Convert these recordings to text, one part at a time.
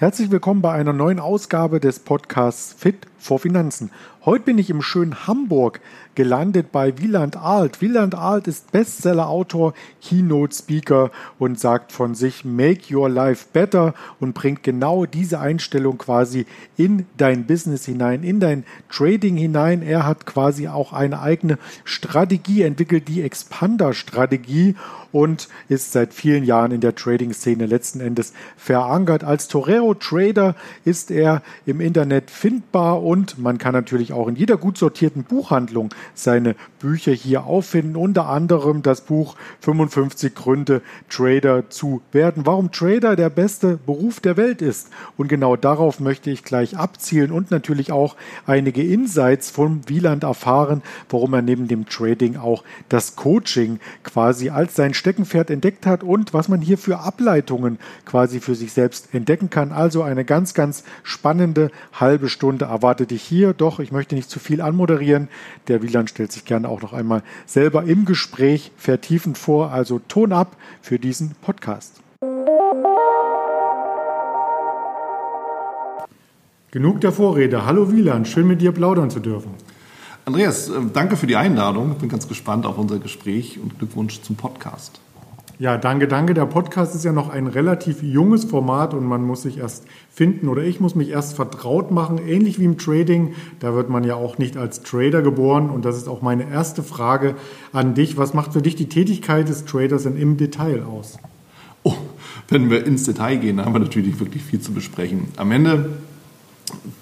Herzlich willkommen bei einer neuen Ausgabe des Podcasts Fit vor Finanzen. Heute bin ich im schönen Hamburg gelandet bei Wieland Alt. Wieland Alt ist Bestseller-Autor, Keynote-Speaker und sagt von sich Make Your Life Better und bringt genau diese Einstellung quasi in dein Business hinein, in dein Trading hinein. Er hat quasi auch eine eigene Strategie entwickelt, die Expander-Strategie und ist seit vielen Jahren in der Trading-Szene letzten Endes verankert. Als Torero-Trader ist er im Internet findbar und man kann natürlich auch in jeder gut sortierten Buchhandlung seine Bücher hier auffinden. Unter anderem das Buch 55 Gründe, Trader zu werden. Warum Trader der beste Beruf der Welt ist. Und genau darauf möchte ich gleich abzielen und natürlich auch einige Insights von Wieland erfahren, warum er neben dem Trading auch das Coaching quasi als sein Steckenpferd entdeckt hat und was man hier für Ableitungen quasi für sich selbst entdecken kann. Also eine ganz, ganz spannende halbe Stunde erwartet dich hier. Doch ich möchte nicht zu viel anmoderieren. Der Wieland stellt sich gerne auch noch einmal selber im Gespräch vertiefend vor. Also Ton ab für diesen Podcast. Genug der Vorrede. Hallo Wieland, schön mit dir plaudern zu dürfen. Andreas, äh, danke für die Einladung. Ich bin ganz gespannt auf unser Gespräch und Glückwunsch zum Podcast. Ja, danke, danke. Der Podcast ist ja noch ein relativ junges Format und man muss sich erst finden oder ich muss mich erst vertraut machen, ähnlich wie im Trading. Da wird man ja auch nicht als Trader geboren und das ist auch meine erste Frage an dich. Was macht für dich die Tätigkeit des Traders denn im Detail aus? Oh, wenn wir ins Detail gehen, haben wir natürlich wirklich viel zu besprechen. Am Ende,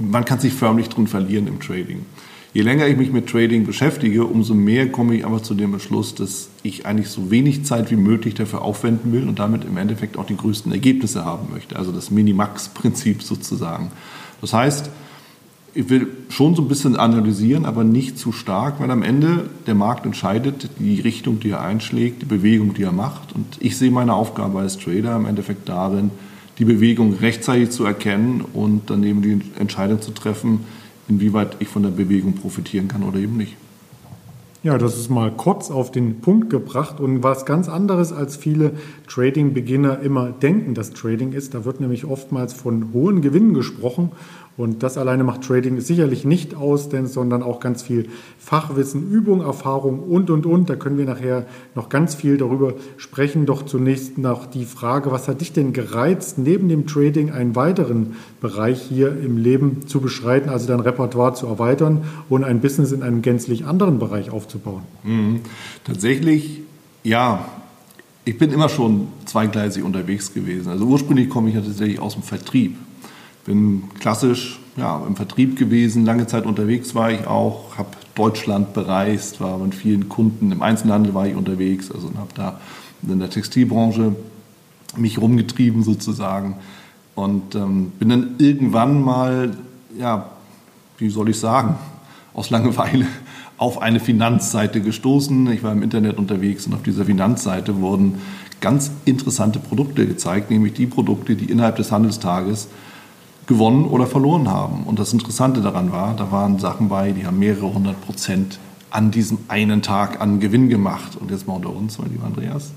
man kann sich förmlich drin verlieren im Trading je länger ich mich mit Trading beschäftige, umso mehr komme ich aber zu dem Beschluss, dass ich eigentlich so wenig Zeit wie möglich dafür aufwenden will und damit im Endeffekt auch die größten Ergebnisse haben möchte. Also das Minimax-Prinzip sozusagen. Das heißt, ich will schon so ein bisschen analysieren, aber nicht zu stark, weil am Ende der Markt entscheidet die Richtung, die er einschlägt, die Bewegung, die er macht. Und ich sehe meine Aufgabe als Trader im Endeffekt darin, die Bewegung rechtzeitig zu erkennen und dann eben die Entscheidung zu treffen, inwieweit ich von der Bewegung profitieren kann oder eben nicht. Ja, das ist mal kurz auf den Punkt gebracht und was ganz anderes, als viele Trading-Beginner immer denken, dass Trading ist. Da wird nämlich oftmals von hohen Gewinnen gesprochen und das alleine macht Trading sicherlich nicht aus, denn, sondern auch ganz viel Fachwissen, Übung, Erfahrung und, und, und. Da können wir nachher noch ganz viel darüber sprechen. Doch zunächst noch die Frage, was hat dich denn gereizt, neben dem Trading einen weiteren Bereich hier im Leben zu beschreiten, also dein Repertoire zu erweitern und ein Business in einem gänzlich anderen Bereich aufzubauen? Mhm. Tatsächlich, ja, ich bin immer schon zweigleisig unterwegs gewesen. Also ursprünglich komme ich ja tatsächlich aus dem Vertrieb bin klassisch ja, im Vertrieb gewesen, lange Zeit unterwegs war ich auch, habe Deutschland bereist, war mit vielen Kunden, im Einzelhandel war ich unterwegs, also habe da in der Textilbranche mich rumgetrieben sozusagen und ähm, bin dann irgendwann mal, ja, wie soll ich sagen, aus Langeweile auf eine Finanzseite gestoßen. Ich war im Internet unterwegs und auf dieser Finanzseite wurden ganz interessante Produkte gezeigt, nämlich die Produkte, die innerhalb des Handelstages gewonnen oder verloren haben. Und das Interessante daran war, da waren Sachen bei, die haben mehrere hundert Prozent an diesem einen Tag an Gewinn gemacht. Und jetzt mal unter uns, mein lieber Andreas,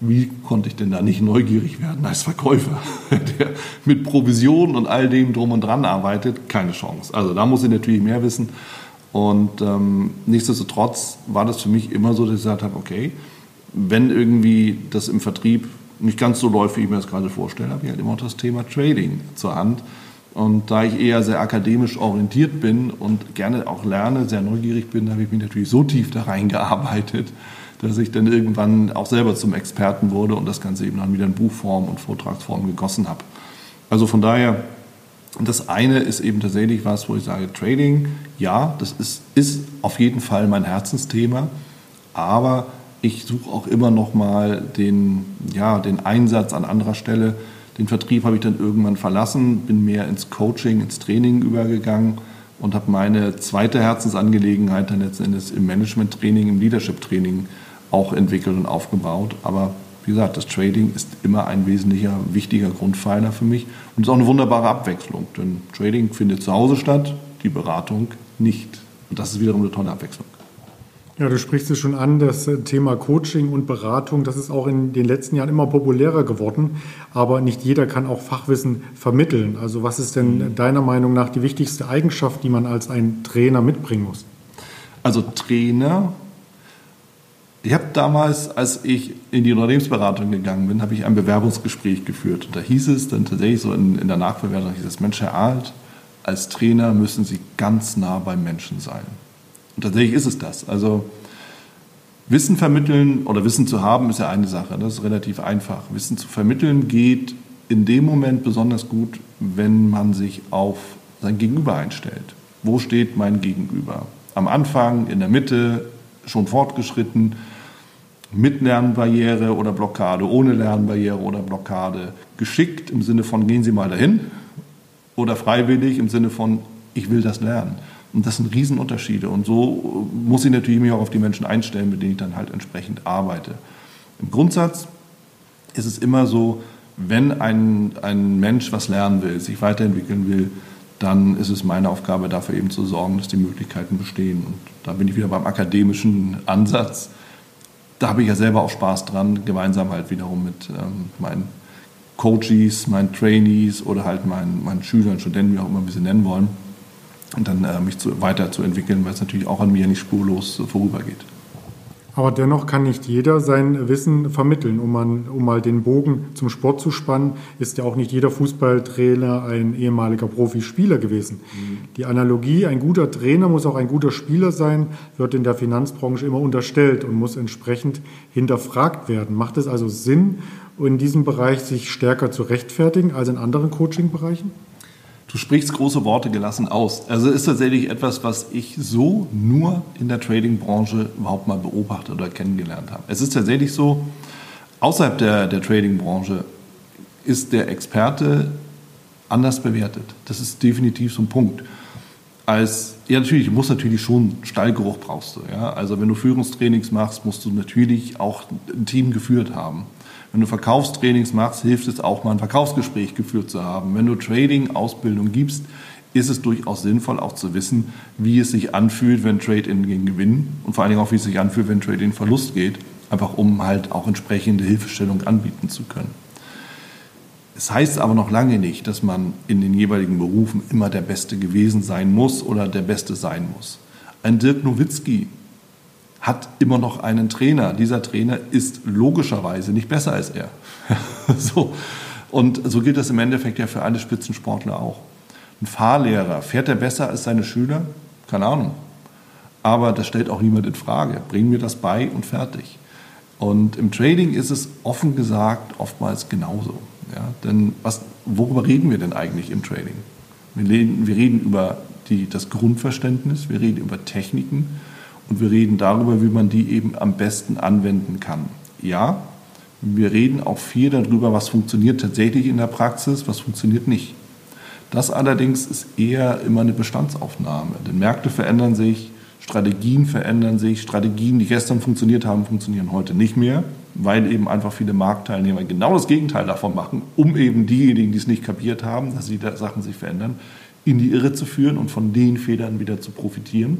wie konnte ich denn da nicht neugierig werden als Verkäufer, der mit Provisionen und all dem drum und dran arbeitet? Keine Chance. Also da muss ich natürlich mehr wissen. Und ähm, nichtsdestotrotz war das für mich immer so, dass ich gesagt habe, okay, wenn irgendwie das im Vertrieb nicht ganz so läuft, wie ich mir das gerade vorstelle, habe ich halt immer auch das Thema Trading zur Hand. Und da ich eher sehr akademisch orientiert bin und gerne auch lerne, sehr neugierig bin, habe ich mich natürlich so tief da reingearbeitet, dass ich dann irgendwann auch selber zum Experten wurde und das Ganze eben dann wieder in Buchform und Vortragsform gegossen habe. Also von daher, das eine ist eben tatsächlich was, wo ich sage, Trading, ja, das ist, ist auf jeden Fall mein Herzensthema, aber ich suche auch immer noch mal den, ja, den Einsatz an anderer Stelle, den Vertrieb habe ich dann irgendwann verlassen, bin mehr ins Coaching, ins Training übergegangen und habe meine zweite Herzensangelegenheit dann letztendlich im Management-Training, im Leadership-Training auch entwickelt und aufgebaut. Aber wie gesagt, das Trading ist immer ein wesentlicher, wichtiger Grundpfeiler für mich und ist auch eine wunderbare Abwechslung. Denn Trading findet zu Hause statt, die Beratung nicht. Und das ist wiederum eine tolle Abwechslung. Ja, du sprichst es schon an, das Thema Coaching und Beratung, das ist auch in den letzten Jahren immer populärer geworden, aber nicht jeder kann auch Fachwissen vermitteln. Also was ist denn mhm. deiner Meinung nach die wichtigste Eigenschaft, die man als ein Trainer mitbringen muss? Also Trainer, ich habe damals, als ich in die Unternehmensberatung gegangen bin, habe ich ein Bewerbungsgespräch geführt. Und da hieß es dann tatsächlich so in, in der Nachbewertung, hieß es, Mensch, Herr Alt, als Trainer müssen Sie ganz nah beim Menschen sein. Und tatsächlich ist es das. Also Wissen vermitteln oder Wissen zu haben ist ja eine Sache. Das ist relativ einfach. Wissen zu vermitteln geht in dem Moment besonders gut, wenn man sich auf sein Gegenüber einstellt. Wo steht mein Gegenüber? Am Anfang, in der Mitte, schon fortgeschritten, mit Lernbarriere oder Blockade, ohne Lernbarriere oder Blockade, geschickt im Sinne von gehen Sie mal dahin oder freiwillig im Sinne von ich will das lernen. Und das sind Riesenunterschiede. Und so muss ich natürlich mich auch auf die Menschen einstellen, mit denen ich dann halt entsprechend arbeite. Im Grundsatz ist es immer so, wenn ein, ein Mensch was lernen will, sich weiterentwickeln will, dann ist es meine Aufgabe, dafür eben zu sorgen, dass die Möglichkeiten bestehen. Und da bin ich wieder beim akademischen Ansatz. Da habe ich ja selber auch Spaß dran, gemeinsam halt wiederum mit ähm, meinen Coaches, meinen Trainees oder halt meinen, meinen Schülern, Studenten, wie auch immer wir sie nennen wollen, dann äh, mich zu, weiterzuentwickeln, weil es natürlich auch an mir nicht spurlos äh, vorübergeht. Aber dennoch kann nicht jeder sein Wissen vermitteln. Um, man, um mal den Bogen zum Sport zu spannen, ist ja auch nicht jeder Fußballtrainer ein ehemaliger Profispieler gewesen. Mhm. Die Analogie, ein guter Trainer muss auch ein guter Spieler sein, wird in der Finanzbranche immer unterstellt und muss entsprechend hinterfragt werden. Macht es also Sinn, in diesem Bereich sich stärker zu rechtfertigen als in anderen Coaching-Bereichen? Du sprichst große Worte gelassen aus. Also ist tatsächlich etwas, was ich so nur in der Trading-Branche überhaupt mal beobachtet oder kennengelernt habe. Es ist tatsächlich so, außerhalb der, der Trading-Branche ist der Experte anders bewertet. Das ist definitiv so ein Punkt. Als, ja, natürlich, du musst natürlich schon Stallgeruch brauchst du. Ja? Also wenn du Führungstrainings machst, musst du natürlich auch ein Team geführt haben. Wenn du Verkaufstrainings machst, hilft es auch mal ein Verkaufsgespräch geführt zu haben. Wenn du Trading-Ausbildung gibst, ist es durchaus sinnvoll auch zu wissen, wie es sich anfühlt, wenn Trade-in gegen Gewinn und vor allen Dingen auch, wie es sich anfühlt, wenn Trade-in Verlust geht, einfach um halt auch entsprechende Hilfestellung anbieten zu können. Es heißt aber noch lange nicht, dass man in den jeweiligen Berufen immer der Beste gewesen sein muss oder der Beste sein muss. Ein Dirk Nowitzki hat immer noch einen Trainer. Dieser Trainer ist logischerweise nicht besser als er. so. Und so gilt das im Endeffekt ja für alle Spitzensportler auch. Ein Fahrlehrer, fährt er besser als seine Schüler? Keine Ahnung. Aber das stellt auch niemand in Frage. Bring mir das bei und fertig. Und im Trading ist es offen gesagt oftmals genauso. Ja? Denn was, worüber reden wir denn eigentlich im Trading? Wir reden, wir reden über die, das Grundverständnis, wir reden über Techniken, und wir reden darüber, wie man die eben am besten anwenden kann. Ja, wir reden auch viel darüber, was funktioniert tatsächlich in der Praxis, was funktioniert nicht. Das allerdings ist eher immer eine Bestandsaufnahme, denn Märkte verändern sich, Strategien verändern sich, Strategien, die gestern funktioniert haben, funktionieren heute nicht mehr, weil eben einfach viele Marktteilnehmer genau das Gegenteil davon machen, um eben diejenigen, die es nicht kapiert haben, dass die Sachen sich verändern, in die Irre zu führen und von den Fehlern wieder zu profitieren.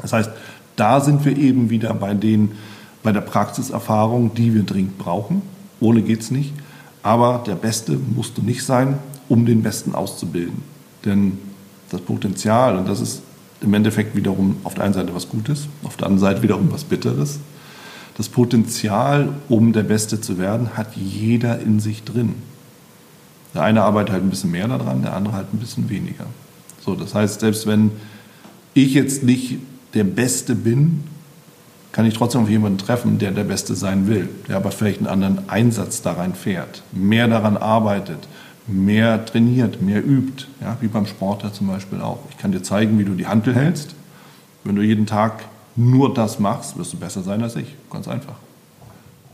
Das heißt, da sind wir eben wieder bei, den, bei der Praxiserfahrung, die wir dringend brauchen. Ohne geht es nicht. Aber der Beste musst du nicht sein, um den Besten auszubilden. Denn das Potenzial, und das ist im Endeffekt wiederum auf der einen Seite was Gutes, auf der anderen Seite wiederum was Bitteres. Das Potenzial, um der Beste zu werden, hat jeder in sich drin. Der eine arbeitet halt ein bisschen mehr daran, der andere halt ein bisschen weniger. So, das heißt, selbst wenn ich jetzt nicht der Beste bin, kann ich trotzdem auf jemanden treffen, der der Beste sein will, der aber vielleicht einen anderen Einsatz da rein fährt, mehr daran arbeitet, mehr trainiert, mehr übt, ja, wie beim Sportler zum Beispiel auch. Ich kann dir zeigen, wie du die Handel hältst. Wenn du jeden Tag nur das machst, wirst du besser sein als ich. Ganz einfach.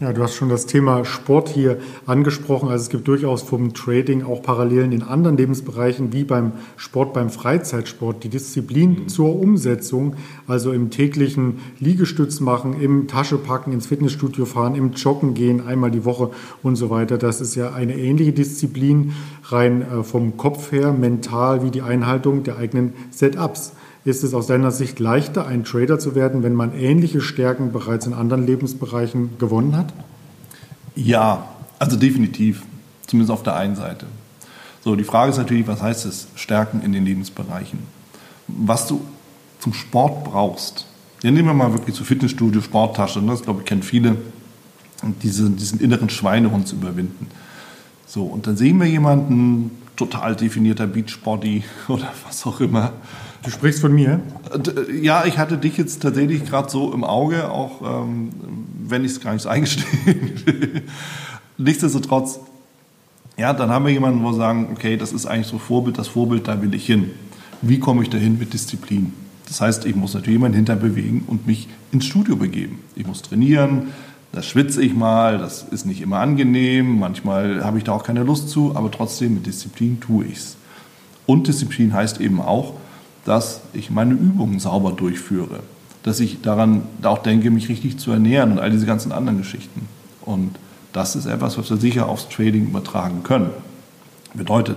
Ja, du hast schon das Thema Sport hier angesprochen. Also es gibt durchaus vom Trading auch Parallelen in anderen Lebensbereichen wie beim Sport, beim Freizeitsport. Die Disziplin mhm. zur Umsetzung, also im täglichen Liegestütz machen, im Tasche packen, ins Fitnessstudio fahren, im Joggen gehen, einmal die Woche und so weiter. Das ist ja eine ähnliche Disziplin, rein äh, vom Kopf her, mental wie die Einhaltung der eigenen Setups. Ist es aus deiner Sicht leichter, ein Trader zu werden, wenn man ähnliche Stärken bereits in anderen Lebensbereichen gewonnen hat? Ja, also definitiv. Zumindest auf der einen Seite. So, die Frage ist natürlich, was heißt es, Stärken in den Lebensbereichen? Was du zum Sport brauchst, ja, nehmen wir mal wirklich zu Fitnessstudio, Sporttasche, ne? das glaube ich kennen viele, diese, diesen inneren Schweinehund zu überwinden. So, und dann sehen wir jemanden, total definierter Beachbody oder was auch immer. Du sprichst von mir? Ja, ich hatte dich jetzt tatsächlich gerade so im Auge, auch ähm, wenn ich es gar nicht so eingestehen. Nichtsdestotrotz, ja, dann haben wir jemanden, wo wir sagen, okay, das ist eigentlich so Vorbild, das Vorbild, da will ich hin. Wie komme ich dahin mit Disziplin? Das heißt, ich muss natürlich meinen Hintern bewegen und mich ins Studio begeben. Ich muss trainieren, da schwitze ich mal, das ist nicht immer angenehm, manchmal habe ich da auch keine Lust zu, aber trotzdem mit Disziplin tue ich es. Und Disziplin heißt eben auch, dass ich meine Übungen sauber durchführe, dass ich daran auch denke, mich richtig zu ernähren und all diese ganzen anderen Geschichten. Und das ist etwas, was wir sicher aufs Trading übertragen können. Bedeutet,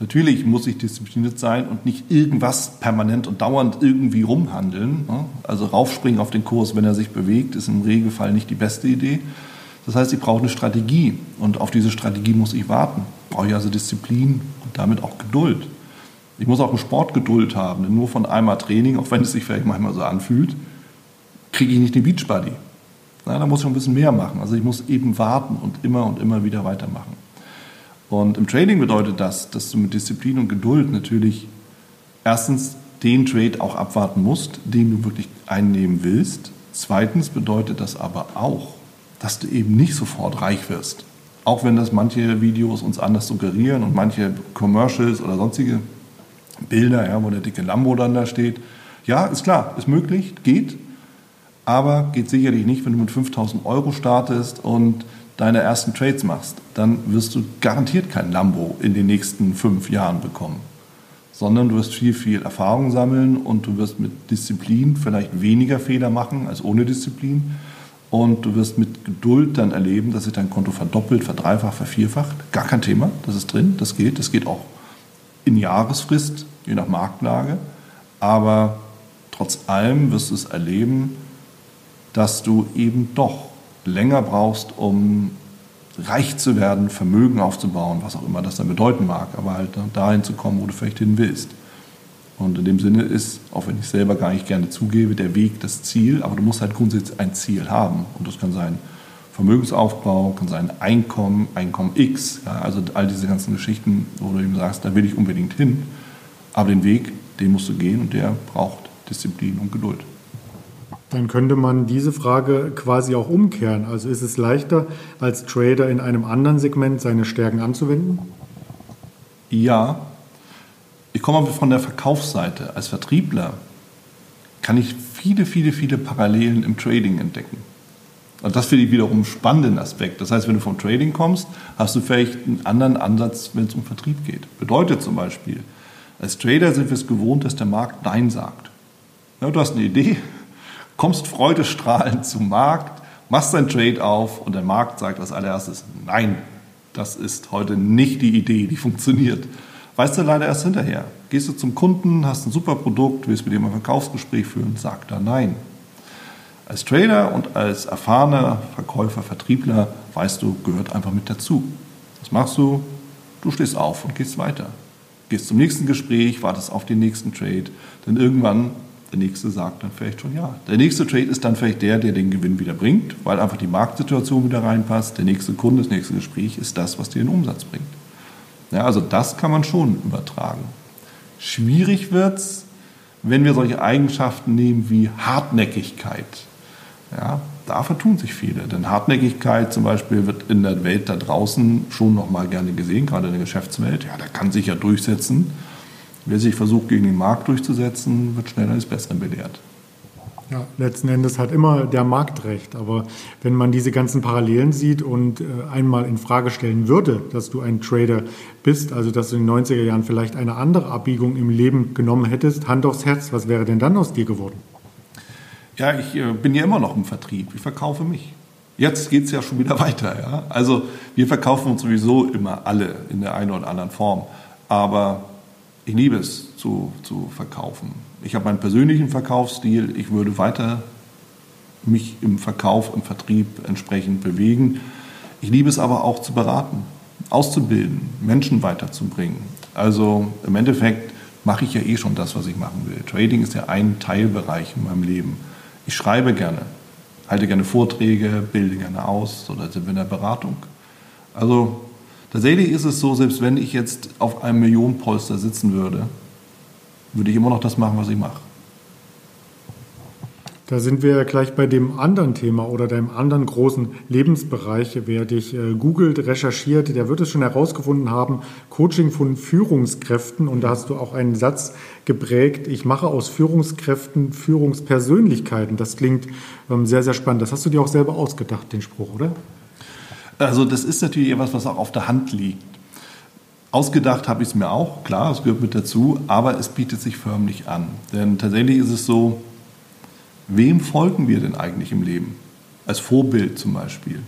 Natürlich muss ich diszipliniert sein und nicht irgendwas permanent und dauernd irgendwie rumhandeln. Ne? Also raufspringen auf den Kurs, wenn er sich bewegt, ist im Regelfall nicht die beste Idee. Das heißt, ich brauche eine Strategie und auf diese Strategie muss ich warten. Brauche ich also Disziplin und damit auch Geduld. Ich muss auch im Sport Geduld haben, denn nur von einmal Training, auch wenn es sich vielleicht manchmal so anfühlt, kriege ich nicht den Beachbody. Na, da muss ich ein bisschen mehr machen. Also ich muss eben warten und immer und immer wieder weitermachen. Und im Trading bedeutet das, dass du mit Disziplin und Geduld natürlich erstens den Trade auch abwarten musst, den du wirklich einnehmen willst. Zweitens bedeutet das aber auch, dass du eben nicht sofort reich wirst. Auch wenn das manche Videos uns anders suggerieren und manche Commercials oder sonstige Bilder, ja, wo der dicke Lambo dann da steht. Ja, ist klar, ist möglich, geht, aber geht sicherlich nicht, wenn du mit 5000 Euro startest und deine ersten Trades machst, dann wirst du garantiert kein Lambo in den nächsten fünf Jahren bekommen. Sondern du wirst viel, viel Erfahrung sammeln und du wirst mit Disziplin vielleicht weniger Fehler machen als ohne Disziplin. Und du wirst mit Geduld dann erleben, dass sich dein Konto verdoppelt, verdreifacht, vervierfacht. Gar kein Thema, das ist drin, das geht. Das geht auch in Jahresfrist, je nach Marktlage. Aber trotz allem wirst du es erleben, dass du eben doch länger brauchst, um reich zu werden, Vermögen aufzubauen, was auch immer das dann bedeuten mag, aber halt dahin zu kommen, wo du vielleicht hin willst. Und in dem Sinne ist, auch wenn ich selber gar nicht gerne zugebe, der Weg das Ziel, aber du musst halt grundsätzlich ein Ziel haben. Und das kann sein Vermögensaufbau, kann sein Einkommen, Einkommen X, ja, also all diese ganzen Geschichten, wo du eben sagst, da will ich unbedingt hin. Aber den Weg, den musst du gehen und der braucht Disziplin und Geduld. Dann könnte man diese Frage quasi auch umkehren. Also ist es leichter, als Trader in einem anderen Segment seine Stärken anzuwenden? Ja. Ich komme von der Verkaufsseite. Als Vertriebler kann ich viele, viele, viele Parallelen im Trading entdecken. Und das finde ich wiederum einen spannenden Aspekt. Das heißt, wenn du vom Trading kommst, hast du vielleicht einen anderen Ansatz, wenn es um Vertrieb geht. Bedeutet zum Beispiel, als Trader sind wir es gewohnt, dass der Markt Nein sagt. Ja, du hast eine Idee, kommst freudestrahlend zum Markt, machst dein Trade auf und der Markt sagt als allererstes, nein, das ist heute nicht die Idee, die funktioniert. Weißt du leider erst hinterher. Gehst du zum Kunden, hast ein super Produkt, willst mit ihm ein Verkaufsgespräch führen, sagt er nein. Als Trader und als erfahrener Verkäufer, Vertriebler, weißt du, gehört einfach mit dazu. Was machst du? Du stehst auf und gehst weiter. Gehst zum nächsten Gespräch, wartest auf den nächsten Trade, denn irgendwann der nächste sagt dann vielleicht schon ja. Der nächste Trade ist dann vielleicht der, der den Gewinn wieder bringt, weil einfach die Marktsituation wieder reinpasst. Der nächste Kunde, das nächste Gespräch ist das, was dir den Umsatz bringt. Ja, also das kann man schon übertragen. Schwierig wird es, wenn wir solche Eigenschaften nehmen wie Hartnäckigkeit. Ja, da vertun sich viele. Denn Hartnäckigkeit zum Beispiel wird in der Welt da draußen schon nochmal gerne gesehen, gerade in der Geschäftswelt. Ja, der kann sich ja durchsetzen. Wer sich versucht, gegen den Markt durchzusetzen, wird schnell eines Besseren belehrt. Ja, letzten Endes hat immer der Markt recht. Aber wenn man diese ganzen Parallelen sieht und äh, einmal in Frage stellen würde, dass du ein Trader bist, also dass du in den 90er Jahren vielleicht eine andere Abbiegung im Leben genommen hättest, Hand aufs Herz, was wäre denn dann aus dir geworden? Ja, ich äh, bin ja immer noch im Vertrieb. Ich verkaufe mich. Jetzt geht es ja schon wieder weiter. Ja? Also wir verkaufen uns sowieso immer alle in der einen oder anderen Form. Aber ich liebe es zu, zu verkaufen. Ich habe meinen persönlichen Verkaufsstil. Ich würde weiter mich im Verkauf, im Vertrieb entsprechend bewegen. Ich liebe es aber auch zu beraten, auszubilden, Menschen weiterzubringen. Also im Endeffekt mache ich ja eh schon das, was ich machen will. Trading ist ja ein Teilbereich in meinem Leben. Ich schreibe gerne, halte gerne Vorträge, bilde gerne aus oder sind wir in der Beratung. Also tatsächlich ist es so, selbst wenn ich jetzt auf einem Millionenpolster sitzen würde, würde ich immer noch das machen, was ich mache. Da sind wir gleich bei dem anderen Thema oder deinem anderen großen Lebensbereich. Wer dich äh, googelt, recherchiert, der wird es schon herausgefunden haben, Coaching von Führungskräften. Und da hast du auch einen Satz geprägt, ich mache aus Führungskräften Führungspersönlichkeiten. Das klingt ähm, sehr, sehr spannend. Das hast du dir auch selber ausgedacht, den Spruch, oder? Also das ist natürlich etwas, was auch auf der Hand liegt. Ausgedacht habe ich es mir auch, klar, es gehört mit dazu, aber es bietet sich förmlich an. Denn tatsächlich ist es so, Wem folgen wir denn eigentlich im Leben? Als Vorbild zum Beispiel.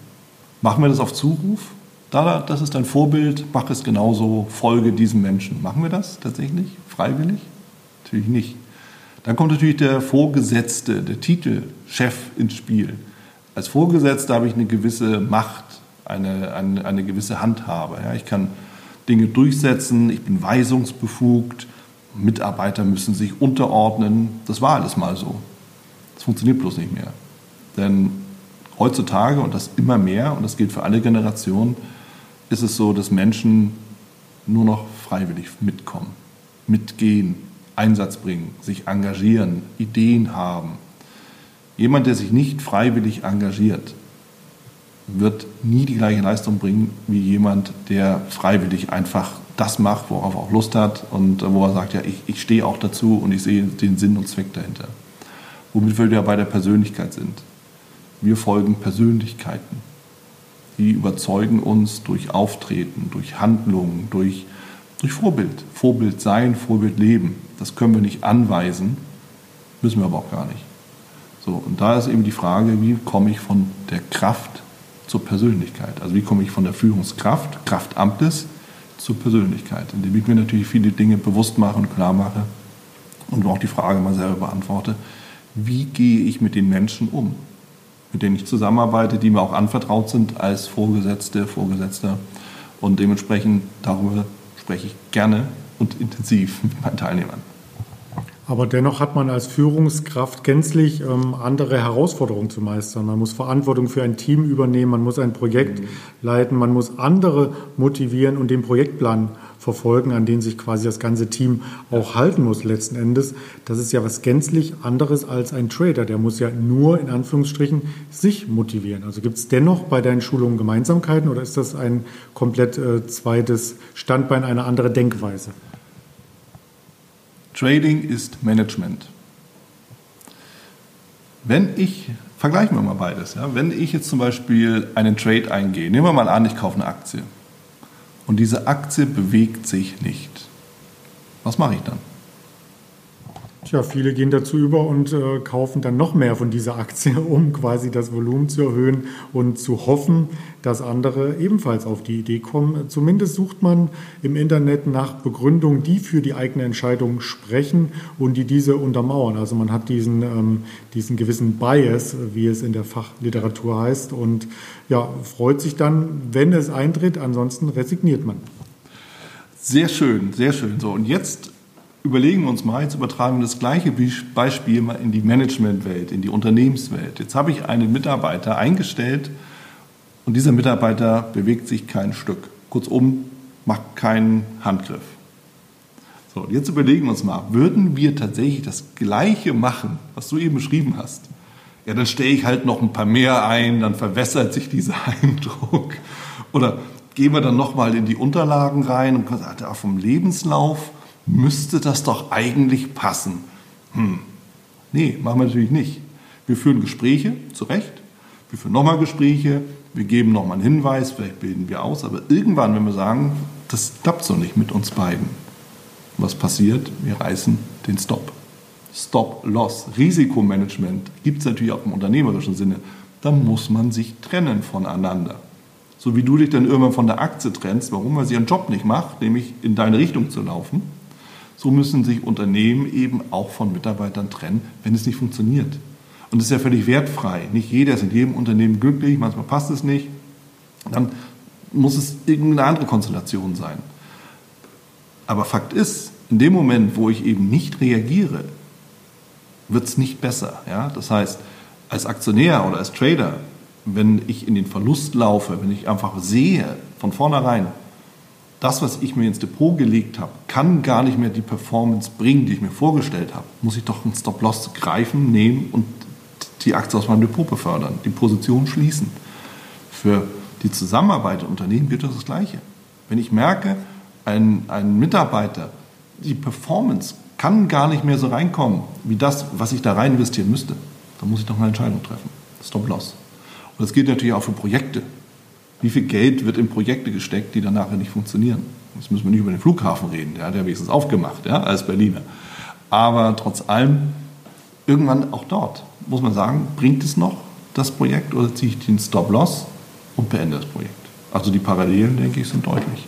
Machen wir das auf Zuruf? Da, das ist ein Vorbild, mach es genauso, folge diesem Menschen. Machen wir das tatsächlich? Freiwillig? Natürlich nicht. Dann kommt natürlich der Vorgesetzte, der Titelchef ins Spiel. Als Vorgesetzter habe ich eine gewisse Macht, eine, eine, eine gewisse Handhabe. Ja, ich kann Dinge durchsetzen, ich bin weisungsbefugt, Mitarbeiter müssen sich unterordnen. Das war alles mal so. Das funktioniert bloß nicht mehr. Denn heutzutage, und das immer mehr, und das gilt für alle Generationen, ist es so, dass Menschen nur noch freiwillig mitkommen, mitgehen, Einsatz bringen, sich engagieren, Ideen haben. Jemand, der sich nicht freiwillig engagiert, wird nie die gleiche Leistung bringen wie jemand, der freiwillig einfach das macht, worauf er auch Lust hat und wo er sagt, ja, ich, ich stehe auch dazu und ich sehe den Sinn und Zweck dahinter womit wir ja bei der Persönlichkeit sind. Wir folgen Persönlichkeiten. Die überzeugen uns durch Auftreten, durch Handlungen, durch, durch Vorbild. Vorbild sein, Vorbild leben. Das können wir nicht anweisen, müssen wir aber auch gar nicht. So, und da ist eben die Frage, wie komme ich von der Kraft zur Persönlichkeit? Also wie komme ich von der Führungskraft, Kraftamtes, zur Persönlichkeit, indem ich mir natürlich viele Dinge bewusst mache und klar mache und auch die Frage mal selber beantworte, wie gehe ich mit den Menschen um, mit denen ich zusammenarbeite, die mir auch anvertraut sind als Vorgesetzte, Vorgesetzter. Und dementsprechend darüber spreche ich gerne und intensiv mit meinen Teilnehmern. Aber dennoch hat man als Führungskraft gänzlich ähm, andere Herausforderungen zu meistern. Man muss Verantwortung für ein Team übernehmen, man muss ein Projekt mhm. leiten, man muss andere motivieren und den Projektplan verfolgen, an den sich quasi das ganze Team auch halten muss letzten Endes. Das ist ja was gänzlich anderes als ein Trader. Der muss ja nur in Anführungsstrichen sich motivieren. Also gibt es dennoch bei deinen Schulungen Gemeinsamkeiten oder ist das ein komplett äh, zweites Standbein, eine andere Denkweise? Trading ist Management. Wenn ich, vergleichen wir mal beides, ja, wenn ich jetzt zum Beispiel einen Trade eingehe, nehmen wir mal an, ich kaufe eine Aktie und diese Aktie bewegt sich nicht. Was mache ich dann? Tja, viele gehen dazu über und äh, kaufen dann noch mehr von dieser Aktie, um quasi das Volumen zu erhöhen und zu hoffen, dass andere ebenfalls auf die Idee kommen. Zumindest sucht man im Internet nach Begründungen, die für die eigene Entscheidung sprechen und die diese untermauern. Also man hat diesen, ähm, diesen gewissen Bias, wie es in der Fachliteratur heißt, und ja, freut sich dann, wenn es eintritt. Ansonsten resigniert man. Sehr schön, sehr schön. So, und jetzt überlegen wir uns mal, jetzt übertragen wir das gleiche Beispiel mal in die Managementwelt, in die Unternehmenswelt. Jetzt habe ich einen Mitarbeiter eingestellt und dieser Mitarbeiter bewegt sich kein Stück. Kurzum, macht keinen Handgriff. So, jetzt überlegen wir uns mal, würden wir tatsächlich das Gleiche machen, was du eben beschrieben hast? Ja, dann stelle ich halt noch ein paar mehr ein, dann verwässert sich dieser Eindruck. Oder gehen wir dann nochmal in die Unterlagen rein und sagen, vom Lebenslauf müsste das doch eigentlich passen. Hm. Nee, machen wir natürlich nicht. Wir führen Gespräche, zu Recht. Wir führen nochmal Gespräche, wir geben nochmal einen Hinweis, vielleicht bilden wir aus, aber irgendwann, wenn wir sagen, das klappt so nicht mit uns beiden, was passiert? Wir reißen den Stop. Stop-Loss, Risikomanagement gibt es natürlich auch im unternehmerischen Sinne. Da muss man sich trennen voneinander. So wie du dich dann irgendwann von der Aktie trennst, warum? Weil sie ihren Job nicht macht, nämlich in deine Richtung zu laufen so müssen sich Unternehmen eben auch von Mitarbeitern trennen, wenn es nicht funktioniert. Und das ist ja völlig wertfrei. Nicht jeder ist in jedem Unternehmen glücklich, manchmal passt es nicht. Dann muss es irgendeine andere Konstellation sein. Aber Fakt ist, in dem Moment, wo ich eben nicht reagiere, wird es nicht besser. Ja? Das heißt, als Aktionär oder als Trader, wenn ich in den Verlust laufe, wenn ich einfach sehe von vornherein, das, was ich mir ins Depot gelegt habe, kann gar nicht mehr die Performance bringen, die ich mir vorgestellt habe, muss ich doch einen Stop-Loss greifen, nehmen und die Aktie aus meinem Depot befördern, die Position schließen. Für die Zusammenarbeit im Unternehmen gilt das, das Gleiche. Wenn ich merke, ein, ein Mitarbeiter, die Performance kann gar nicht mehr so reinkommen, wie das, was ich da rein investieren müsste, dann muss ich doch eine Entscheidung treffen. Stop-Loss. Und das gilt natürlich auch für Projekte. Wie viel Geld wird in Projekte gesteckt, die dann nachher nicht funktionieren? Jetzt müssen wir nicht über den Flughafen reden, der hat ja wenigstens aufgemacht, ja, als Berliner. Aber trotz allem, irgendwann auch dort, muss man sagen, bringt es noch das Projekt oder ziehe ich den Stop-Loss und beende das Projekt? Also die Parallelen, denke ich, sind deutlich.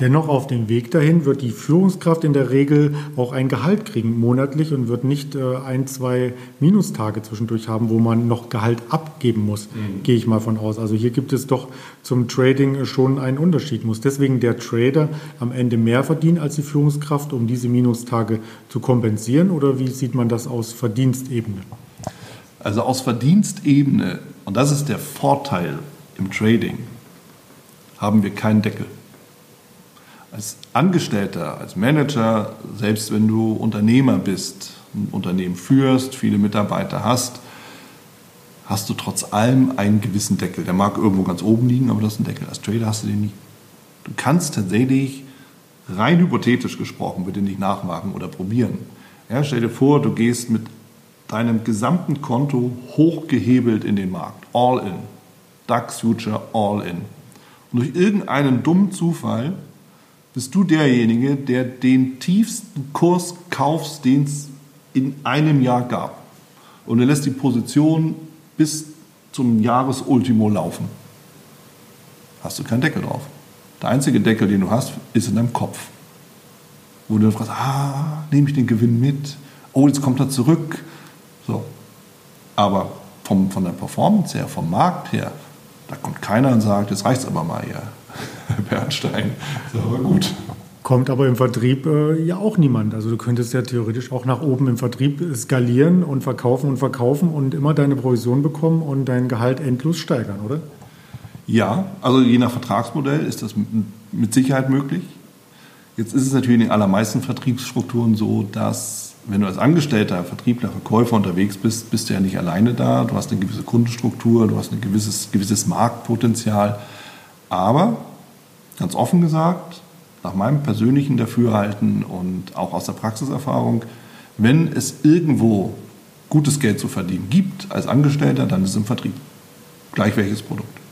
Dennoch auf dem Weg dahin wird die Führungskraft in der Regel auch ein Gehalt kriegen monatlich und wird nicht äh, ein, zwei Minustage zwischendurch haben, wo man noch Gehalt abgeben muss, mhm. gehe ich mal von aus. Also hier gibt es doch zum Trading schon einen Unterschied. Muss deswegen der Trader am Ende mehr verdienen als die Führungskraft, um diese Minustage zu kompensieren? Oder wie sieht man das aus Verdienstebene? Also aus Verdienstebene, und das ist der Vorteil im Trading, haben wir keinen Deckel als Angestellter, als Manager, selbst wenn du Unternehmer bist, ein Unternehmen führst, viele Mitarbeiter hast, hast du trotz allem einen gewissen Deckel. Der mag irgendwo ganz oben liegen, aber das ist ein Deckel. Als Trader hast du den nie. Du kannst tatsächlich, rein hypothetisch gesprochen, bitte nicht nachmachen oder probieren. Ja, stell dir vor, du gehst mit deinem gesamten Konto hochgehebelt in den Markt. All in. DAX Future All in. Und durch irgendeinen dummen Zufall bist du derjenige, der den tiefsten Kurs kaufst, den es in einem Jahr gab. Und er lässt die Position bis zum Jahresultimo laufen. Hast du keinen Deckel drauf. Der einzige Deckel, den du hast, ist in deinem Kopf. Wo du dann fragst, ah, nehme ich den Gewinn mit? Oh, jetzt kommt er zurück. So. Aber vom, von der Performance her, vom Markt her, da kommt keiner und sagt, jetzt reicht es aber mal hier. Bernstein. Das ist aber gut. Kommt aber im Vertrieb äh, ja auch niemand. Also du könntest ja theoretisch auch nach oben im Vertrieb skalieren und verkaufen und verkaufen und immer deine Provision bekommen und dein Gehalt endlos steigern, oder? Ja, also je nach Vertragsmodell ist das mit Sicherheit möglich. Jetzt ist es natürlich in den allermeisten Vertriebsstrukturen so, dass wenn du als Angestellter, Vertriebler, Verkäufer unterwegs bist, bist du ja nicht alleine da. Du hast eine gewisse Kundenstruktur, du hast ein gewisses, gewisses Marktpotenzial. Aber ganz offen gesagt, nach meinem persönlichen Dafürhalten und auch aus der Praxiserfahrung, wenn es irgendwo gutes Geld zu verdienen gibt als Angestellter, dann ist es im Vertrieb. Gleich welches Produkt.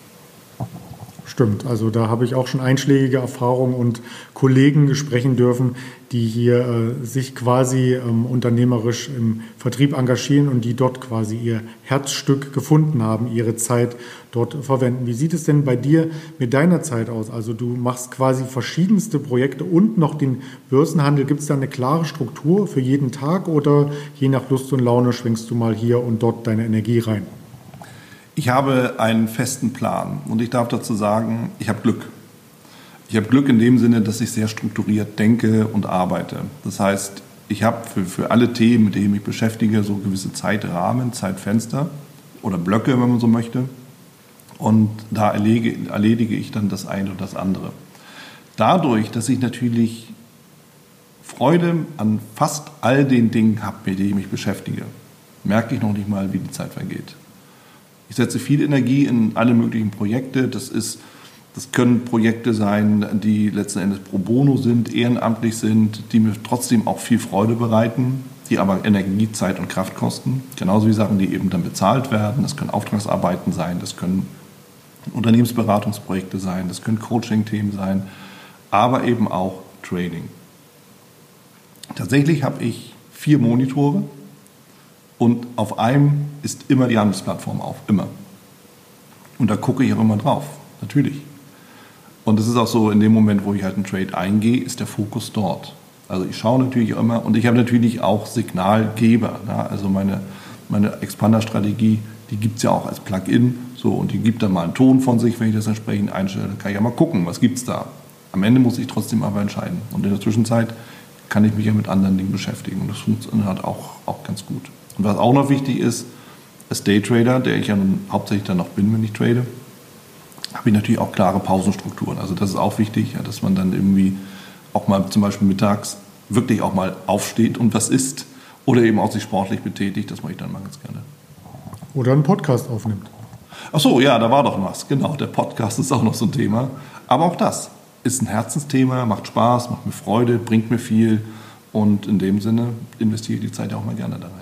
Stimmt, also da habe ich auch schon einschlägige Erfahrungen und Kollegen sprechen dürfen, die hier äh, sich quasi ähm, unternehmerisch im Vertrieb engagieren und die dort quasi ihr Herzstück gefunden haben, ihre Zeit dort verwenden. Wie sieht es denn bei dir mit deiner Zeit aus? Also du machst quasi verschiedenste Projekte und noch den Börsenhandel. Gibt es da eine klare Struktur für jeden Tag oder je nach Lust und Laune schwingst du mal hier und dort deine Energie rein? Ich habe einen festen Plan und ich darf dazu sagen, ich habe Glück. Ich habe Glück in dem Sinne, dass ich sehr strukturiert denke und arbeite. Das heißt, ich habe für, für alle Themen, mit denen ich mich beschäftige, so gewisse Zeitrahmen, Zeitfenster oder Blöcke, wenn man so möchte. Und da erledige, erledige ich dann das eine und das andere. Dadurch, dass ich natürlich Freude an fast all den Dingen habe, mit denen ich mich beschäftige, merke ich noch nicht mal, wie die Zeit vergeht. Ich setze viel Energie in alle möglichen Projekte. Das, ist, das können Projekte sein, die letzten Endes pro bono sind, ehrenamtlich sind, die mir trotzdem auch viel Freude bereiten, die aber Energie, Zeit und Kraft kosten. Genauso wie Sachen, die eben dann bezahlt werden. Das können Auftragsarbeiten sein, das können Unternehmensberatungsprojekte sein, das können Coaching-Themen sein, aber eben auch Trading. Tatsächlich habe ich vier Monitore und auf einem ist immer die Handelsplattform auf, immer. Und da gucke ich auch immer drauf, natürlich. Und es ist auch so, in dem Moment, wo ich halt einen Trade eingehe, ist der Fokus dort. Also ich schaue natürlich immer und ich habe natürlich auch Signalgeber. Ja? Also meine, meine Expander-Strategie, die gibt es ja auch als Plugin. So, und die gibt dann mal einen Ton von sich, wenn ich das entsprechend einstelle. Dann kann ich ja mal gucken, was gibt es da. Am Ende muss ich trotzdem aber entscheiden. Und in der Zwischenzeit kann ich mich ja mit anderen Dingen beschäftigen. Und das funktioniert halt auch, auch ganz gut. Und was auch noch wichtig ist, als Daytrader, der ich ja nun hauptsächlich dann noch bin, wenn ich trade, habe ich natürlich auch klare Pausenstrukturen. Also das ist auch wichtig, ja, dass man dann irgendwie auch mal zum Beispiel mittags wirklich auch mal aufsteht und was isst oder eben auch sich sportlich betätigt. Das mache ich dann mal ganz gerne. Oder einen Podcast aufnimmt. Ach so, ja, da war doch was. Genau, der Podcast ist auch noch so ein Thema. Aber auch das ist ein Herzensthema, macht Spaß, macht mir Freude, bringt mir viel. Und in dem Sinne investiere ich die Zeit ja auch mal gerne da rein.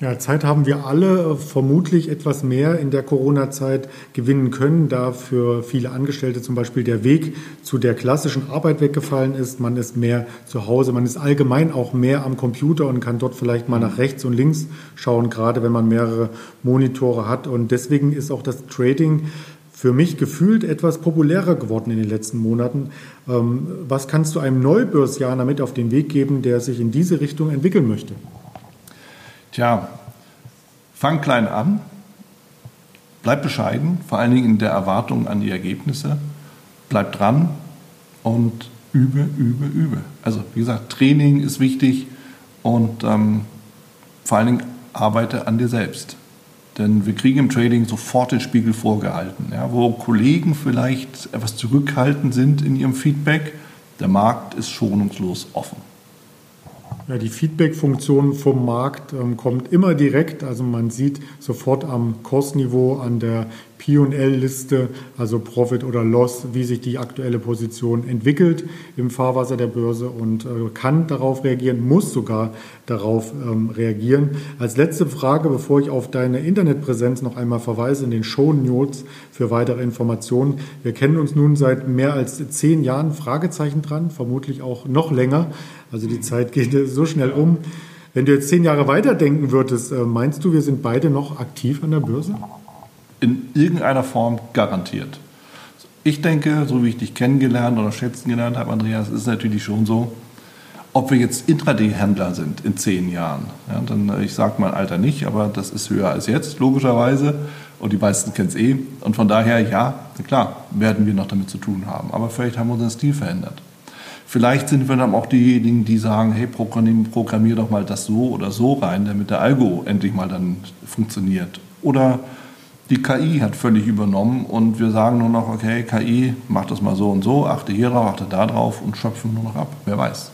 Ja, Zeit haben wir alle vermutlich etwas mehr in der Corona-Zeit gewinnen können, da für viele Angestellte zum Beispiel der Weg zu der klassischen Arbeit weggefallen ist. Man ist mehr zu Hause, man ist allgemein auch mehr am Computer und kann dort vielleicht mal nach rechts und links schauen, gerade wenn man mehrere Monitore hat. Und deswegen ist auch das Trading für mich gefühlt etwas populärer geworden in den letzten Monaten. Ähm, was kannst du einem Neubörsjaner mit auf den Weg geben, der sich in diese Richtung entwickeln möchte? Tja, fang klein an, bleib bescheiden, vor allen Dingen in der Erwartung an die Ergebnisse, bleib dran und übe, übe, übe. Also wie gesagt, Training ist wichtig und ähm, vor allen Dingen arbeite an dir selbst. Denn wir kriegen im Trading sofort den Spiegel vorgehalten. Ja, wo Kollegen vielleicht etwas zurückhaltend sind in ihrem Feedback, der Markt ist schonungslos offen. Ja, die Feedback-Funktion vom Markt ähm, kommt immer direkt. Also man sieht sofort am Kursniveau, an der P&L-Liste, also Profit oder Loss, wie sich die aktuelle Position entwickelt im Fahrwasser der Börse und äh, kann darauf reagieren, muss sogar darauf ähm, reagieren. Als letzte Frage, bevor ich auf deine Internetpräsenz noch einmal verweise in den Show Notes für weitere Informationen. Wir kennen uns nun seit mehr als zehn Jahren, Fragezeichen dran, vermutlich auch noch länger. Also die Zeit geht so schnell um. Wenn du jetzt zehn Jahre weiterdenken würdest, äh, meinst du, wir sind beide noch aktiv an der Börse? In irgendeiner Form garantiert. Ich denke, so wie ich dich kennengelernt oder schätzen gelernt habe, Andreas, ist es natürlich schon so, ob wir jetzt Intraday-Händler sind in zehn Jahren. Ja, dann, äh, ich sage mein Alter nicht, aber das ist höher als jetzt, logischerweise. Und die meisten kennen es eh. Und von daher, ja, klar, werden wir noch damit zu tun haben. Aber vielleicht haben wir unseren Stil verändert. Vielleicht sind wir dann auch diejenigen, die sagen, hey, programmier, programmier doch mal das so oder so rein, damit der Algo endlich mal dann funktioniert. Oder die KI hat völlig übernommen und wir sagen nur noch, okay, KI, mach das mal so und so, achte hier drauf, achte da drauf und schöpfen nur noch ab. Wer weiß.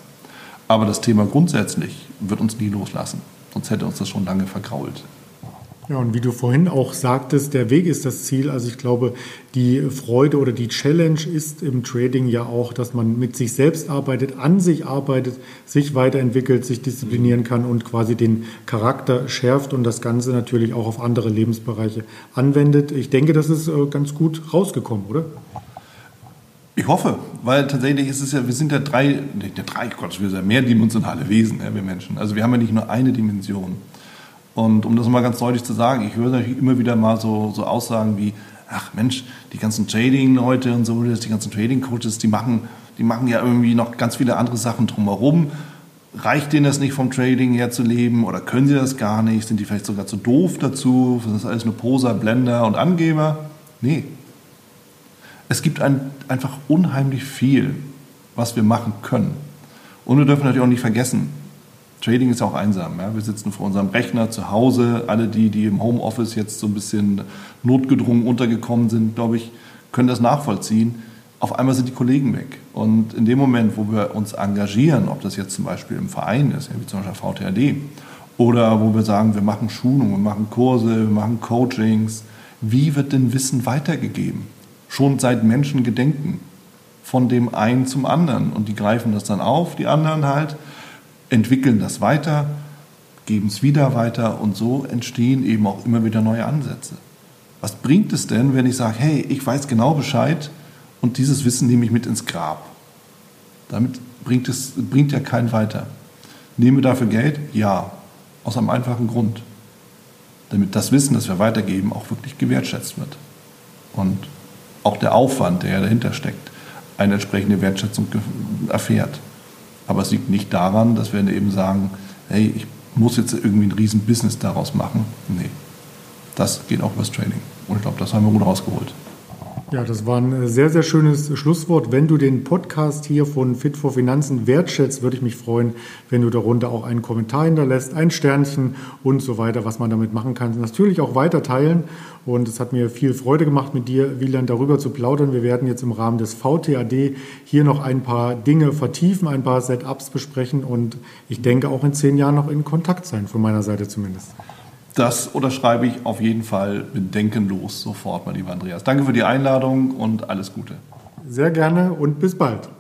Aber das Thema grundsätzlich wird uns nie loslassen. Sonst hätte uns das schon lange vergrault. Ja, und wie du vorhin auch sagtest, der Weg ist das Ziel. Also ich glaube, die Freude oder die Challenge ist im Trading ja auch, dass man mit sich selbst arbeitet, an sich arbeitet, sich weiterentwickelt, sich disziplinieren kann und quasi den Charakter schärft und das Ganze natürlich auch auf andere Lebensbereiche anwendet. Ich denke, das ist äh, ganz gut rausgekommen, oder? Ich hoffe, weil tatsächlich ist es ja, wir sind ja drei, nicht drei, Gott, wir sind ja mehrdimensionale Wesen, ja, wir Menschen. Also wir haben ja nicht nur eine Dimension. Und um das mal ganz deutlich zu sagen, ich höre natürlich immer wieder mal so, so Aussagen wie, ach Mensch, die ganzen Trading-Leute und so, die ganzen Trading-Coaches, die machen, die machen ja irgendwie noch ganz viele andere Sachen drumherum. Reicht denen das nicht vom Trading her zu leben oder können sie das gar nicht? Sind die vielleicht sogar zu doof dazu? Das ist alles nur Poser, Blender und Angeber? Nee. Es gibt ein, einfach unheimlich viel, was wir machen können. Und wir dürfen natürlich auch nicht vergessen, Trading ist auch einsam. Ja? Wir sitzen vor unserem Rechner zu Hause. Alle die, die im Homeoffice jetzt so ein bisschen notgedrungen untergekommen sind, glaube ich, können das nachvollziehen. Auf einmal sind die Kollegen weg. Und in dem Moment, wo wir uns engagieren, ob das jetzt zum Beispiel im Verein ist, wie zum Beispiel VTRD, oder wo wir sagen, wir machen Schulungen, wir machen Kurse, wir machen Coachings, wie wird denn Wissen weitergegeben? Schon seit Menschen gedenken. Von dem einen zum anderen. Und die greifen das dann auf, die anderen halt entwickeln das weiter, geben es wieder weiter und so entstehen eben auch immer wieder neue Ansätze. Was bringt es denn, wenn ich sage, hey, ich weiß genau Bescheid und dieses Wissen nehme ich mit ins Grab? Damit bringt es bringt ja keinen weiter. Nehme dafür Geld? Ja, aus einem einfachen Grund. Damit das Wissen, das wir weitergeben, auch wirklich gewertschätzt wird. Und auch der Aufwand, der ja dahinter steckt, eine entsprechende Wertschätzung erfährt. Aber es liegt nicht daran, dass wir eben sagen, hey, ich muss jetzt irgendwie ein riesen Business daraus machen. Nee, das geht auch übers Training. Und ich glaube, das haben wir gut rausgeholt. Ja, das war ein äh, sehr, sehr schönes Schlusswort. Wenn du den Podcast hier von Fit for Finanzen wertschätzt, würde ich mich freuen, wenn du darunter auch einen Kommentar hinterlässt, ein Sternchen und so weiter, was man damit machen kann. Natürlich auch weiter teilen. Und es hat mir viel Freude gemacht, mit dir, Wieland, darüber zu plaudern. Wir werden jetzt im Rahmen des VTAD hier noch ein paar Dinge vertiefen, ein paar Setups besprechen und ich denke auch in zehn Jahren noch in Kontakt sein, von meiner Seite zumindest. Das unterschreibe ich auf jeden Fall bedenkenlos sofort, mein lieber Andreas. Danke für die Einladung und alles Gute. Sehr gerne und bis bald.